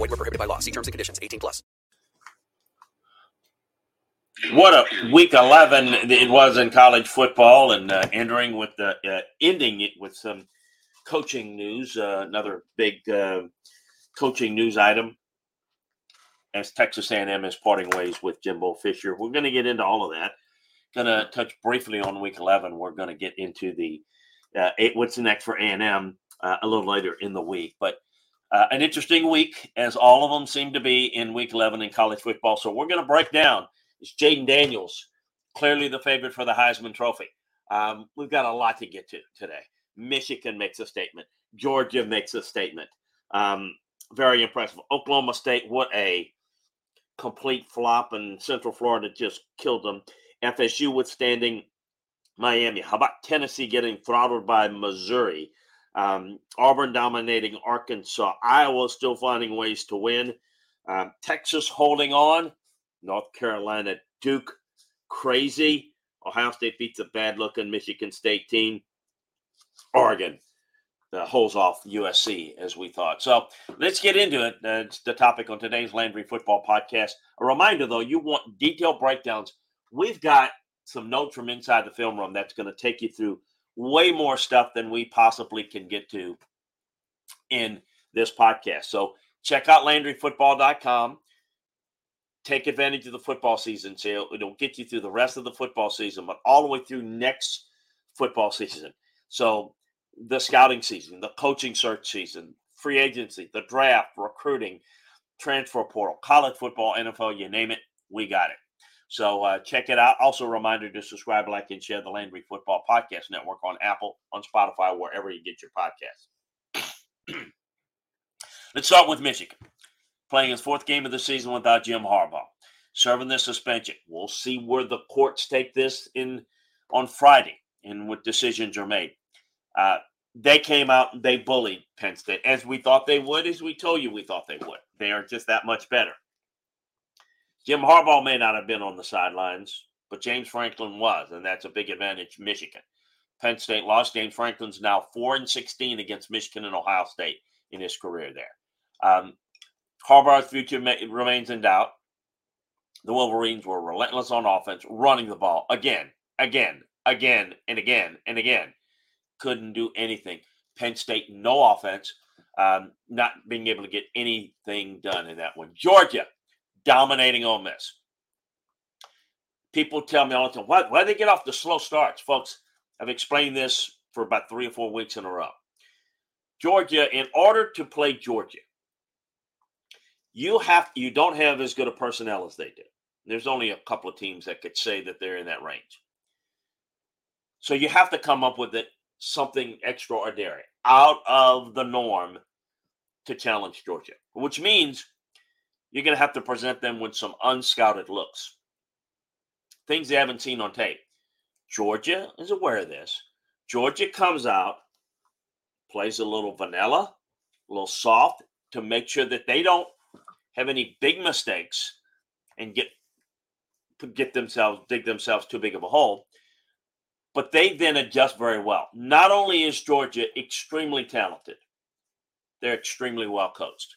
Void were prohibited by law. See terms and conditions. 18 plus. What a week 11 it was in college football and uh, entering with the uh, ending it with some coaching news. Uh, another big uh, coaching news item as Texas A&M is parting ways with Jimbo Fisher. We're going to get into all of that going to touch briefly on week 11 we're going to get into the uh, eight, what's next for a&m uh, a little later in the week but uh, an interesting week as all of them seem to be in week 11 in college football. So we're going to break down. It's jayden daniels clearly the favorite for the heisman trophy. Um, we've got a lot to get to today. Michigan makes a statement. Georgia makes a statement. Um, very impressive. Oklahoma state what a complete flop and central florida just killed them. FSU withstanding Miami. How about Tennessee getting throttled by Missouri? Um, Auburn dominating Arkansas. Iowa still finding ways to win. Um, Texas holding on. North Carolina, Duke, crazy. Ohio State beats a bad looking Michigan State team. Oregon uh, holds off USC as we thought. So let's get into it. Uh, it's the topic on today's Landry Football Podcast. A reminder, though, you want detailed breakdowns we've got some notes from inside the film room that's going to take you through way more stuff than we possibly can get to in this podcast. So check out LandryFootball.com. Take advantage of the football season sale. It'll get you through the rest of the football season, but all the way through next football season. So the scouting season, the coaching search season, free agency, the draft, recruiting, transfer portal, college football, NFL, you name it, we got it. So uh, check it out. Also, a reminder to subscribe, like, and share the Landry Football Podcast Network on Apple, on Spotify, wherever you get your podcasts. Let's start with Michigan. Playing his fourth game of the season without Jim Harbaugh. Serving the suspension. We'll see where the courts take this in on Friday and what decisions are made. Uh, they came out and they bullied Penn State as we thought they would, as we told you we thought they would. They are just that much better. Jim Harbaugh may not have been on the sidelines, but James Franklin was, and that's a big advantage Michigan. Penn State lost. James Franklin's now 4 and 16 against Michigan and Ohio State in his career there. Um, Harbaugh's future may, remains in doubt. The Wolverines were relentless on offense, running the ball again, again, again, and again, and again. Couldn't do anything. Penn State, no offense, um, not being able to get anything done in that one. Georgia, dominating Ole Miss. People tell me all the time, why, why do they get off the slow starts? Folks, I've explained this for about three or four weeks in a row. Georgia, in order to play Georgia, you have you don't have as good a personnel as they do. There's only a couple of teams that could say that they're in that range. So you have to come up with it something extraordinary, out of the norm to challenge Georgia, which means you're going to have to present them with some unscouted looks, things they haven't seen on tape. Georgia is aware of this. Georgia comes out, plays a little vanilla, a little soft to make sure that they don't have any big mistakes and get get themselves dig themselves too big of a hole. But they then adjust very well. Not only is Georgia extremely talented, they're extremely well coached.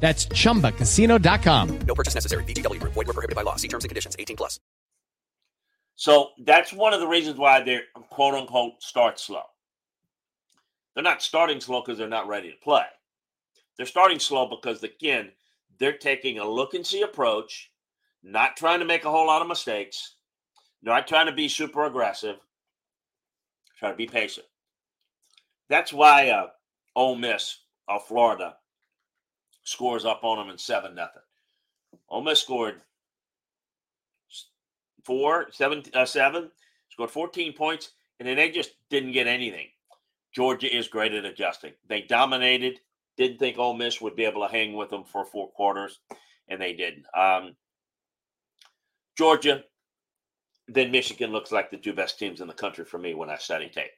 That's chumbacasino.com. No purchase necessary. VGW Group. Void were prohibited by law. See terms and conditions. 18 plus. So that's one of the reasons why they're quote unquote start slow. They're not starting slow because they're not ready to play. They're starting slow because again, they're taking a look and see approach, not trying to make a whole lot of mistakes, not trying to be super aggressive, trying to be patient. That's why uh, Ole Miss of Florida scores up on them in seven nothing. Ole Miss scored four, seven, uh, seven, scored 14 points, and then they just didn't get anything. Georgia is great at adjusting. They dominated. Didn't think Ole Miss would be able to hang with them for four quarters, and they didn't. Um, Georgia, then Michigan looks like the two best teams in the country for me when I study tape.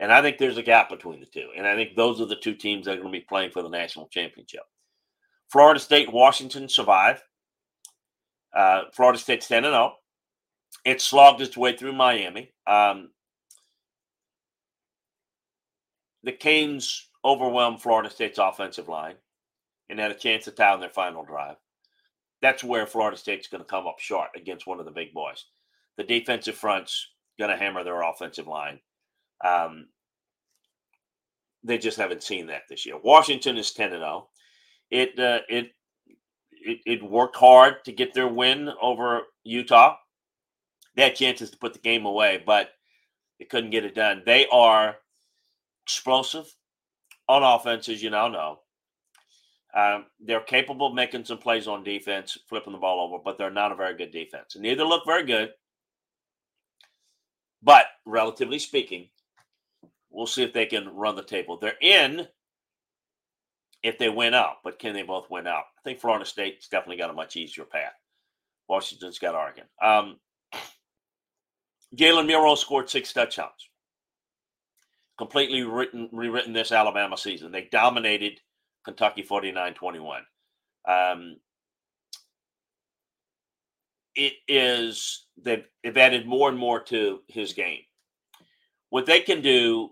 And I think there's a gap between the two. And I think those are the two teams that are going to be playing for the national championship. Florida State, Washington survive. Uh, Florida State's 10 0. It slogged its way through Miami. Um, the Canes overwhelmed Florida State's offensive line and had a chance to tie on their final drive. That's where Florida State's going to come up short against one of the big boys. The defensive front's going to hammer their offensive line. Um, they just haven't seen that this year. Washington is 10 0. It, uh, it it it worked hard to get their win over Utah. They had chances to put the game away, but they couldn't get it done. They are explosive on offense, as you now know. Um, they're capable of making some plays on defense, flipping the ball over, but they're not a very good defense. And neither look very good. But relatively speaking, we'll see if they can run the table. They're in if they win out, but can they both win out? I think Florida State's definitely got a much easier path. Washington's got Oregon. Um, Jalen Milroe scored six touchdowns. Completely written, rewritten this Alabama season. They dominated Kentucky 49 21. Um, it is, they've, they've added more and more to his game. What they can do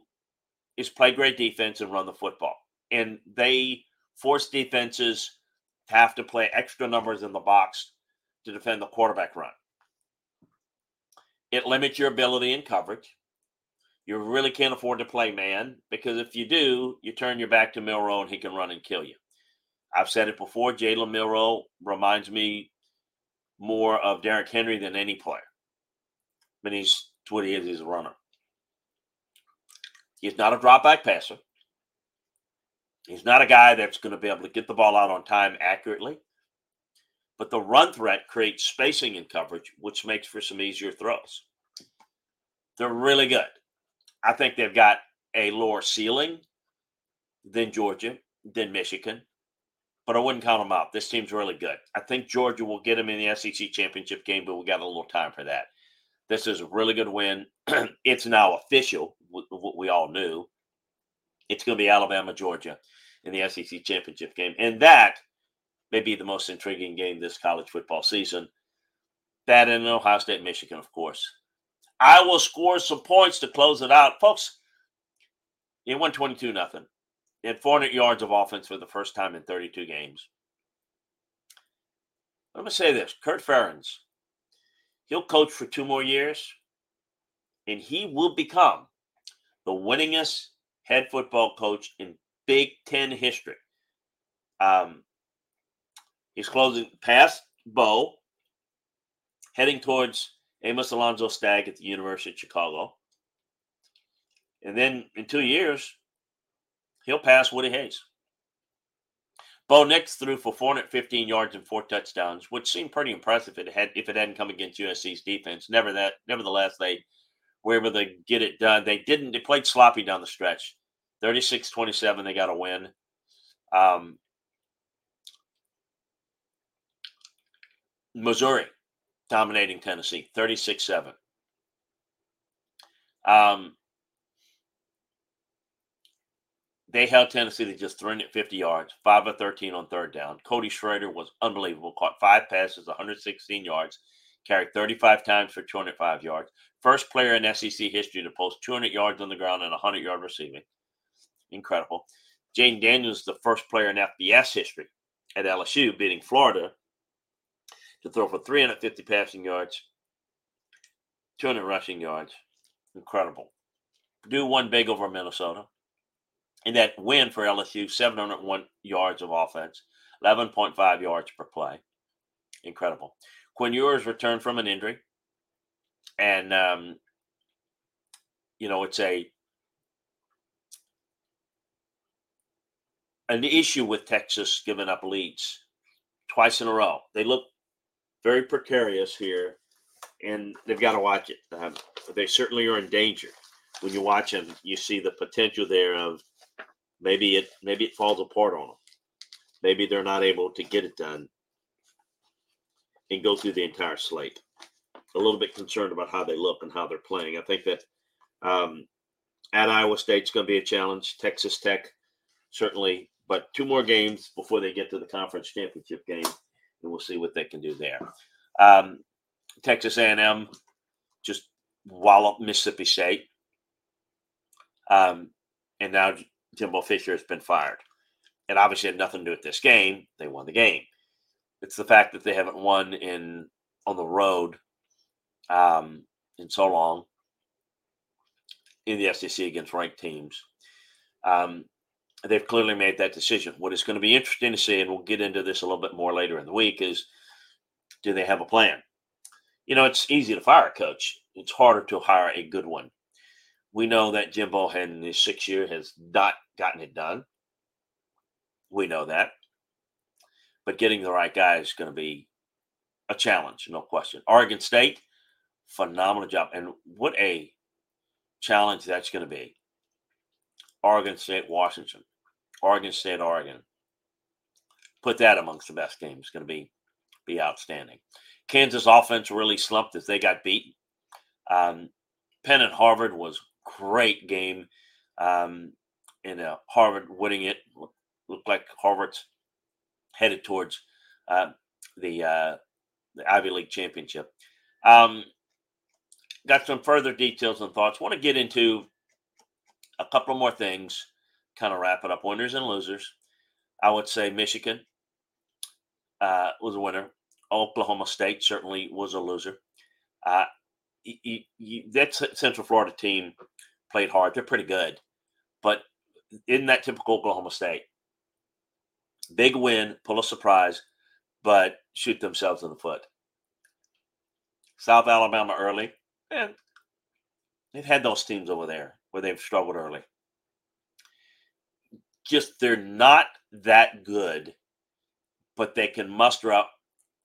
is play great defense and run the football. And they force defenses to have to play extra numbers in the box to defend the quarterback run. It limits your ability in coverage. You really can't afford to play man because if you do, you turn your back to Milroe and he can run and kill you. I've said it before. Jalen Milroe reminds me more of Derrick Henry than any player. Mean, he's what he is. He's a runner. He's not a drop back passer. He's not a guy that's going to be able to get the ball out on time accurately. But the run threat creates spacing and coverage, which makes for some easier throws. They're really good. I think they've got a lower ceiling than Georgia, than Michigan, but I wouldn't count them out. This team's really good. I think Georgia will get them in the SEC championship game, but we got a little time for that. This is a really good win. it's now official, what we all knew. It's going to be Alabama, Georgia in the SEC championship game. And that may be the most intriguing game this college football season. That and Ohio State, Michigan, of course. Iowa score some points to close it out. Folks, it went 22 nothing. Had 400 yards of offense for the first time in 32 games. Let me say this Kirk Ferentz, he'll coach for two more years, and he will become the winningest head football coach in Big Ten history. Um, he's closing past Bo, heading towards Amos Alonzo Stagg at the University of Chicago. And then in two years, he'll pass Woody Hayes. Bo Nix threw for 415 yards and four touchdowns, which seemed pretty impressive if it had if it hadn't come against USC's defense. Never that, nevertheless, they were able to get it done. They didn't. They played sloppy down the stretch. 36 27, they got a win. Um, Missouri dominating Tennessee, 36 7. Um, they held Tennessee to just 350 yards, 5 of 13 on third down. Cody Schrader was unbelievable, caught five passes, 116 yards, carried 35 times for 205 yards. First player in SEC history to post 200 yards on the ground and 100 yard receiving. Incredible. Jayden Daniels, the first player in FBS history at LSU, beating Florida to throw for 350 passing yards, 200 rushing yards. Incredible. Purdue won big over Minnesota. And that win for LSU, 701 yards of offense, 11.5 yards per play. Incredible. Quinn Ewers returned from an injury. And, um, you know, it's a an issue with Texas giving up leads twice in a row. They look very precarious here, and they've got to watch it. Um, they certainly are in danger. When you watch them, you see the potential there of maybe it maybe it falls apart on them. Maybe they're not able to get it done and go through the entire slate. A little bit concerned about how they look and how they're playing. I think that um, at Iowa State's going to be a challenge. Texas Tech certainly, but two more games before they get to the conference championship game, and we'll see what they can do there. Um, Texas A&M just wallop Mississippi State, um, and now Jimbo Fisher has been fired. It obviously had nothing to do with this game. They won the game. It's the fact that they haven't won in on the road um, in so long in the SEC against ranked teams. Um, they've clearly made that decision. What is going to be interesting to see, and we'll get into this a little bit more later in the week, is do they have a plan? You know, it's easy to fire a coach. It's harder to hire a good one. We know that Jim Jimbo in his six year has not gotten it done. We know that. But getting the right guy is going to be a challenge, no question. Oregon State, phenomenal job. And what a challenge that's going to be. Oregon State, Washington, Oregon State, Oregon. Put that amongst the best games. It's going to be be outstanding. Kansas offense really slumped as they got beaten. Um, Penn and Harvard was great game. Um, and uh, Harvard winning it looked like Harvard's headed towards uh, the uh, the Ivy League championship. Um, got some further details and thoughts. Want to get into a couple more things. Kind of wrap it up. Winners and losers. I would say Michigan uh, was a winner. Oklahoma State certainly was a loser. Uh, you, you, that Central Florida team played hard. They're pretty good, but in that typical Oklahoma State, big win, pull a surprise, but shoot themselves in the foot. South Alabama early, and they've had those teams over there where they've struggled early. Just they're not that good, but they can muster up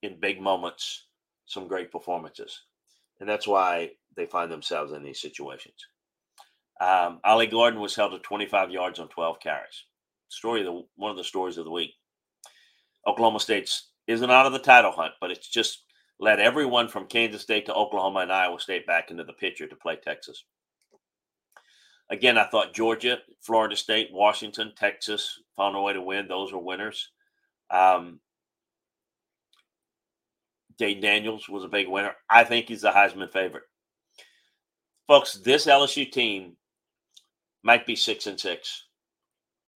in big moments some great performances. And that's why they find themselves in these situations. Um, Ollie Gordon was held to 25 yards on 12 carries. Story of the one of the stories of the week. Oklahoma State's isn't out of the title hunt, but it's just led everyone from Kansas State to Oklahoma and Iowa State back into the picture to play Texas. Again, I thought Georgia, Florida State, Washington, Texas found a way to win. Those were winners. Um, Daniels was a big winner. I think he's the Heisman favorite. Folks, this LSU team might be six and six.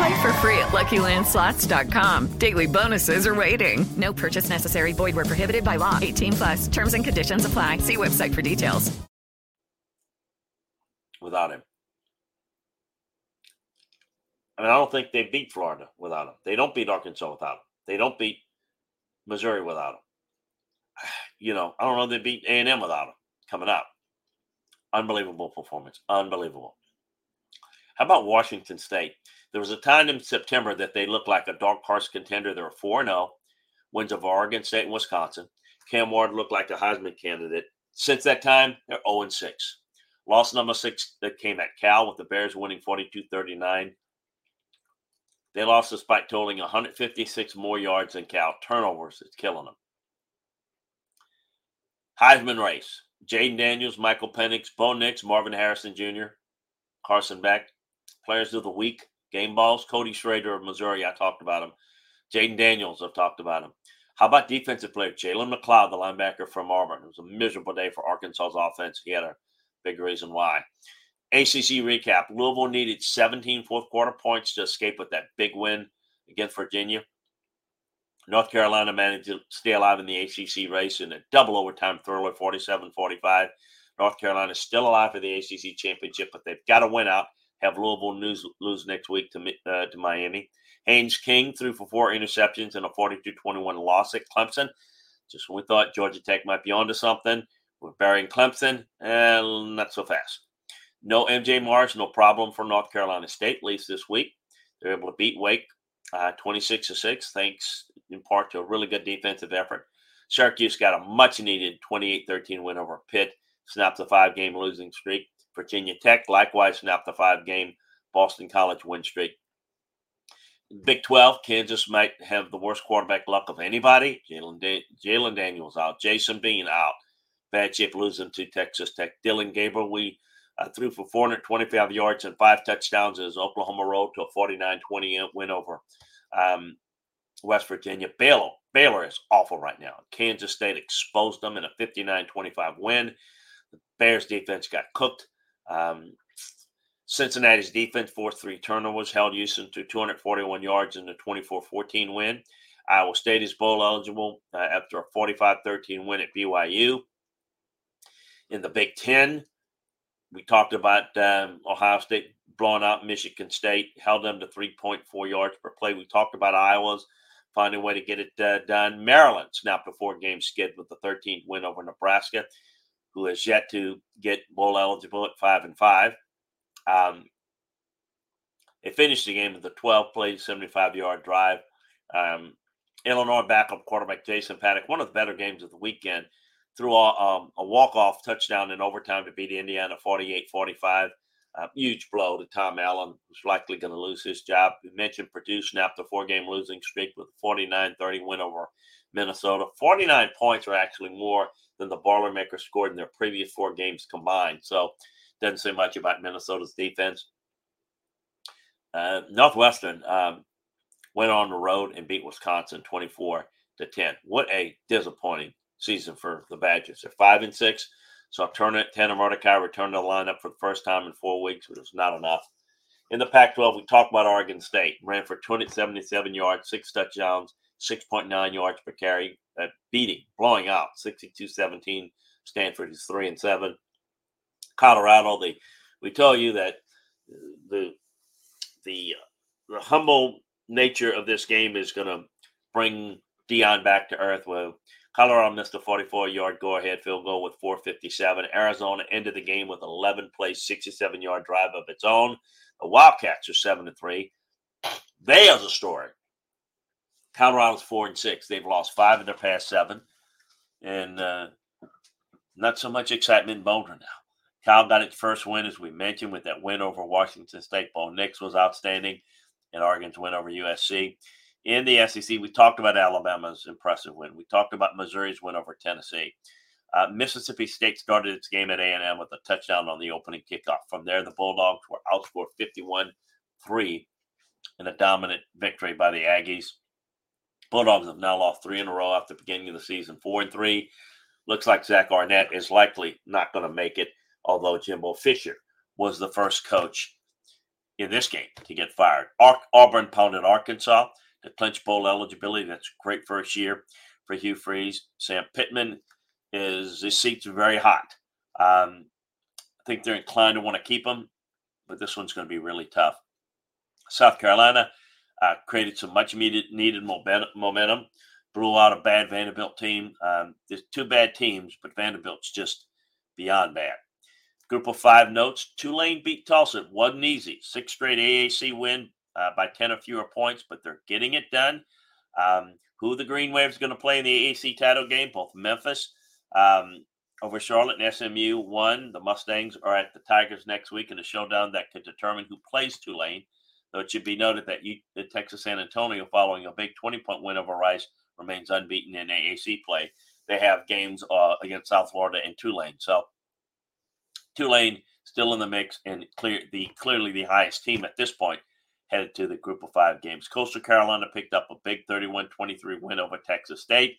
Play for free at LuckyLandSlots.com. Daily bonuses are waiting. No purchase necessary. Void were prohibited by law. 18 plus. Terms and conditions apply. See website for details. Without him, I mean, I don't think they beat Florida without him. They don't beat Arkansas without him. They don't beat Missouri without him. You know, I don't know. They beat A and M without him coming up. Unbelievable performance. Unbelievable. How about Washington State? There was a time in September that they looked like a dark horse contender. They were 4 0, wins of Oregon State and Wisconsin. Cam Ward looked like a Heisman candidate. Since that time, they're 0 6. Loss number six that came at Cal with the Bears winning 42 39. They lost despite totaling 156 more yards than Cal. Turnovers, it's killing them. Heisman race. Jayden Daniels, Michael Penix, Bo Nix, Marvin Harrison Jr., Carson Beck. Players of the week, game balls. Cody Schrader of Missouri, I talked about him. Jayden Daniels, I've talked about him. How about defensive player? Jalen McLeod, the linebacker from Auburn. It was a miserable day for Arkansas's offense. He had a big reason why. ACC recap Louisville needed 17 fourth quarter points to escape with that big win against Virginia. North Carolina managed to stay alive in the ACC race in a double overtime thriller, 47 45. North Carolina is still alive for the ACC championship, but they've got to win out. Have Louisville lose, lose next week to, uh, to Miami. Haynes King threw for four interceptions in a 42 21 loss at Clemson. Just when we thought Georgia Tech might be onto something, we're burying Clemson, and not so fast. No MJ Morris, no problem for North Carolina State, at least this week. They're able to beat Wake uh, 26 to 6, thanks in part to a really good defensive effort. Syracuse got a much needed 28 13 win over Pitt, snapped the five game losing streak. Virginia Tech likewise snapped the five game Boston College win streak. Big 12, Kansas might have the worst quarterback luck of anybody. Jalen da- Jalon Daniels out, Jason Bean out. Bad shape losing to Texas Tech. Dillon Gabriel, we uh, threw for 425 yards and five touchdowns as Oklahoma rolled to a 49 20 win over um, West Virginia. Baylor, Baylor is awful right now. Kansas State exposed them in a 59 25 win. The Bears defense got cooked. Um, Cincinnati's defense forced three turnovers, held Houston to 241 yards in the 24 14 win. Iowa State is bowl eligible uh, after a 45 13 win at BYU. In the Big Ten, we talked about um, Ohio State blowing out Michigan State, held them to 3.4 yards per play. We talked about Iowa's finding a way to get it uh, done. Maryland snapped a four game skid with the 13th win over Nebraska, who has yet to get bowl eligible at 5 and 5. Um, they finished the game with a 12 play, 75 yard drive. Um, Illinois backup quarterback Jason Paddock, one of the better games of the weekend, threw a, um, a walk-off touchdown in overtime to beat Indiana 48-45. Uh, huge blow to Tom Allen, who's likely going to lose his job. We mentioned Purdue snapped a four-game losing streak with a 49-30 win over Minnesota. 49 points are actually more than the Boilermakers scored in their previous four games combined. So doesn't say much about Minnesota's defense. Uh, Northwestern um, went on the road and beat Wisconsin 24 to 10. What a disappointing season for the Badgers. They're five and six. So Turner, Tanner Mordecai returned to the lineup for the first time in four weeks, but it was not enough. In the Pac 12, we talked about Oregon State. Ran for 277 yards, six touchdowns, 6.9 yards per carry, uh, beating, blowing out 62 17. Stanford is 3 and 7. Colorado, the, we tell you that the, the, the humble nature of this game is going to bring Deion back to earth. Well, Colorado missed a 44 yard go ahead field goal with 457. Arizona ended the game with 11 plays, 67 yard drive of its own. The Wildcats are 7 to 3. They are the story. Colorado's 4 and 6. They've lost five of their past seven. And uh, not so much excitement in Boulder now. Cal got its first win, as we mentioned, with that win over Washington State. Bo Nix was outstanding, and Oregon's win over USC in the SEC, we talked about Alabama's impressive win. We talked about Missouri's win over Tennessee. Uh, Mississippi State started its game at A&M with a touchdown on the opening kickoff. From there, the Bulldogs were outscored 51-3 in a dominant victory by the Aggies. Bulldogs have now lost three in a row after beginning of the season, four and three. Looks like Zach Arnett is likely not going to make it, although Jimbo Fisher was the first coach in this game to get fired. Auburn pounded Arkansas to clinch bowl eligibility. That's great first year for Hugh Freeze. Sam Pittman is his seats are very hot. Um, I think they're inclined to want to keep him, but this one's going to be really tough. South Carolina uh, created some much needed needed momentum. Blew out a bad Vanderbilt team. Um, there's two bad teams, but Vanderbilt's just beyond bad. Group of five notes: Tulane beat Tulsa. It wasn't easy. Six straight AAC win uh, by ten or fewer points, but they're getting it done. Um, who the Green Wave is going to play in the AAC title game? Both Memphis um, over Charlotte and SMU won. The Mustangs are at the Tigers next week in a showdown that could determine who plays Tulane. Though it should be noted that you, the Texas San Antonio, following a big 20 point win over Rice, remains unbeaten in AAC play. They have games uh, against South Florida and Tulane. So Tulane still in the mix and clear the clearly the highest team at this point headed to the group of five games. Coastal Carolina picked up a big 31 23 win over Texas State.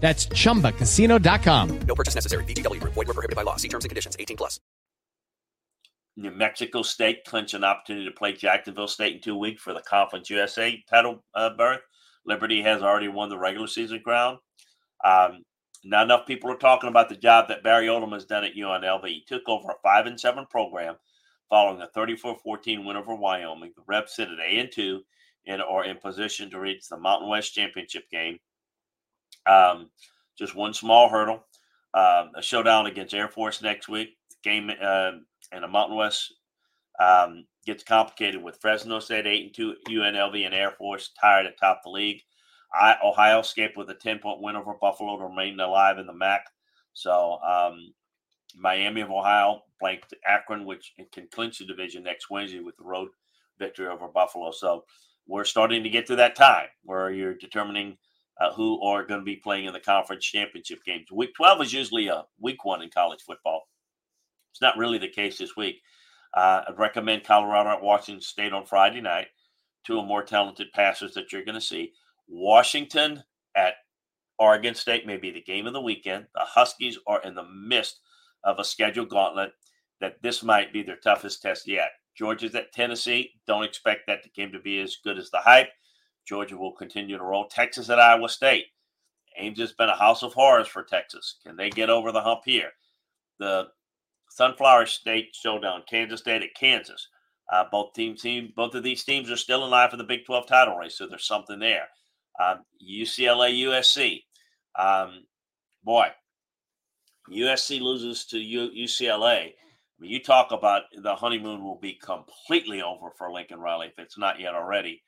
That's ChumbaCasino.com. No purchase necessary. VGW. Void were prohibited by law. See terms and conditions. 18 plus. New Mexico State clinch an opportunity to play Jacksonville State in two weeks for the Conference USA title uh, berth. Liberty has already won the regular season crown. Um, not enough people are talking about the job that Barry Odom has done at UNLV. He took over a five and seven program following a 34-14 win over Wyoming. The Rebs sit at A and two and are in position to reach the Mountain West Championship game um, just one small hurdle. Um, a showdown against Air Force next week. Game uh, in the Mountain West um, gets complicated with Fresno State eight and two, UNLV and Air Force tied atop the league. I, Ohio escaped with a ten point win over Buffalo to remain alive in the MAC. So um, Miami of Ohio blanked Akron, which can clinch the division next Wednesday with the road victory over Buffalo. So we're starting to get to that time where you're determining uh, who are going to be playing in the conference championship games. Week 12 is usually a week one in college football. It's not really the case this week. Uh, I'd recommend Colorado at Washington State on Friday night. Two more talented passers that you're going to see. Washington at Oregon State may be the game of the weekend. The Huskies are in the midst of a schedule gauntlet that this might be their toughest test yet. Georgia's at Tennessee. Don't expect that game to be as good as the hype. Georgia will continue to roll. Texas at Iowa State. Ames has been a house of horrors for Texas. Can they get over the hump here? The Sunflower State showdown, Kansas State at Kansas. Uh, both teams, team, both of these teams are still in for the Big 12 title race, so there's something there. Um, UCLA, USC. Um, boy, USC loses to U- UCLA. I mean, you talk about the honeymoon will be completely over for Lincoln Riley if it's not yet already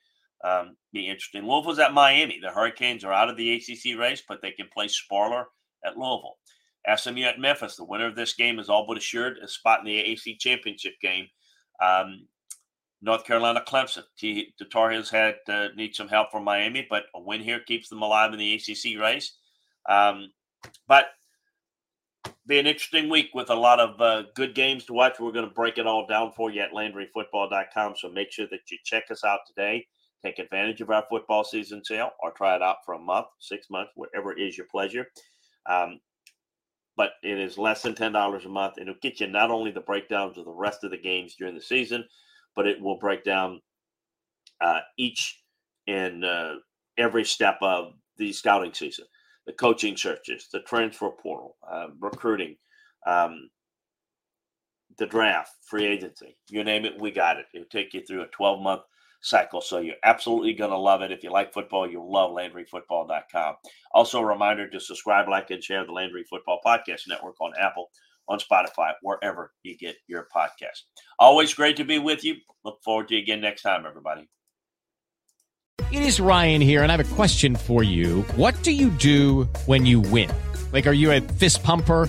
um, be interesting. Louisville's at Miami. The Hurricanes are out of the ACC race, but they can play spoiler at Louisville. SMU at Memphis. The winner of this game is all but assured a spot in the AAC championship game. Um, North Carolina Clemson. the Tar Heels had uh, need some help from Miami, but a win here keeps them alive in the ACC race. Um, but be an interesting week with a lot of uh, good games to watch. We're going to break it all down for you at LandryFootball.com. So make sure that you check us out today. Take advantage of our football season sale or try it out for a month, six months, whatever is your pleasure. Um, but it is less than $10 a month. And it'll get you not only the breakdowns of the rest of the games during the season, but it will break down uh, each in uh, every step of the scouting season the coaching searches, the transfer portal, uh, recruiting, um, the draft, free agency, you name it, we got it. It'll take you through a 12 month cycle. So you're absolutely going to love it. If you like football, you'll love LandryFootball.com. Also, a reminder to subscribe, like, and share the Landry Football Podcast Network on Apple, on Spotify, wherever you get your podcast. Always great to be with you. Look forward to you again next time, everybody. It is Ryan here, and I have a question for you. What do you do when you win? Like, are you a fist pumper?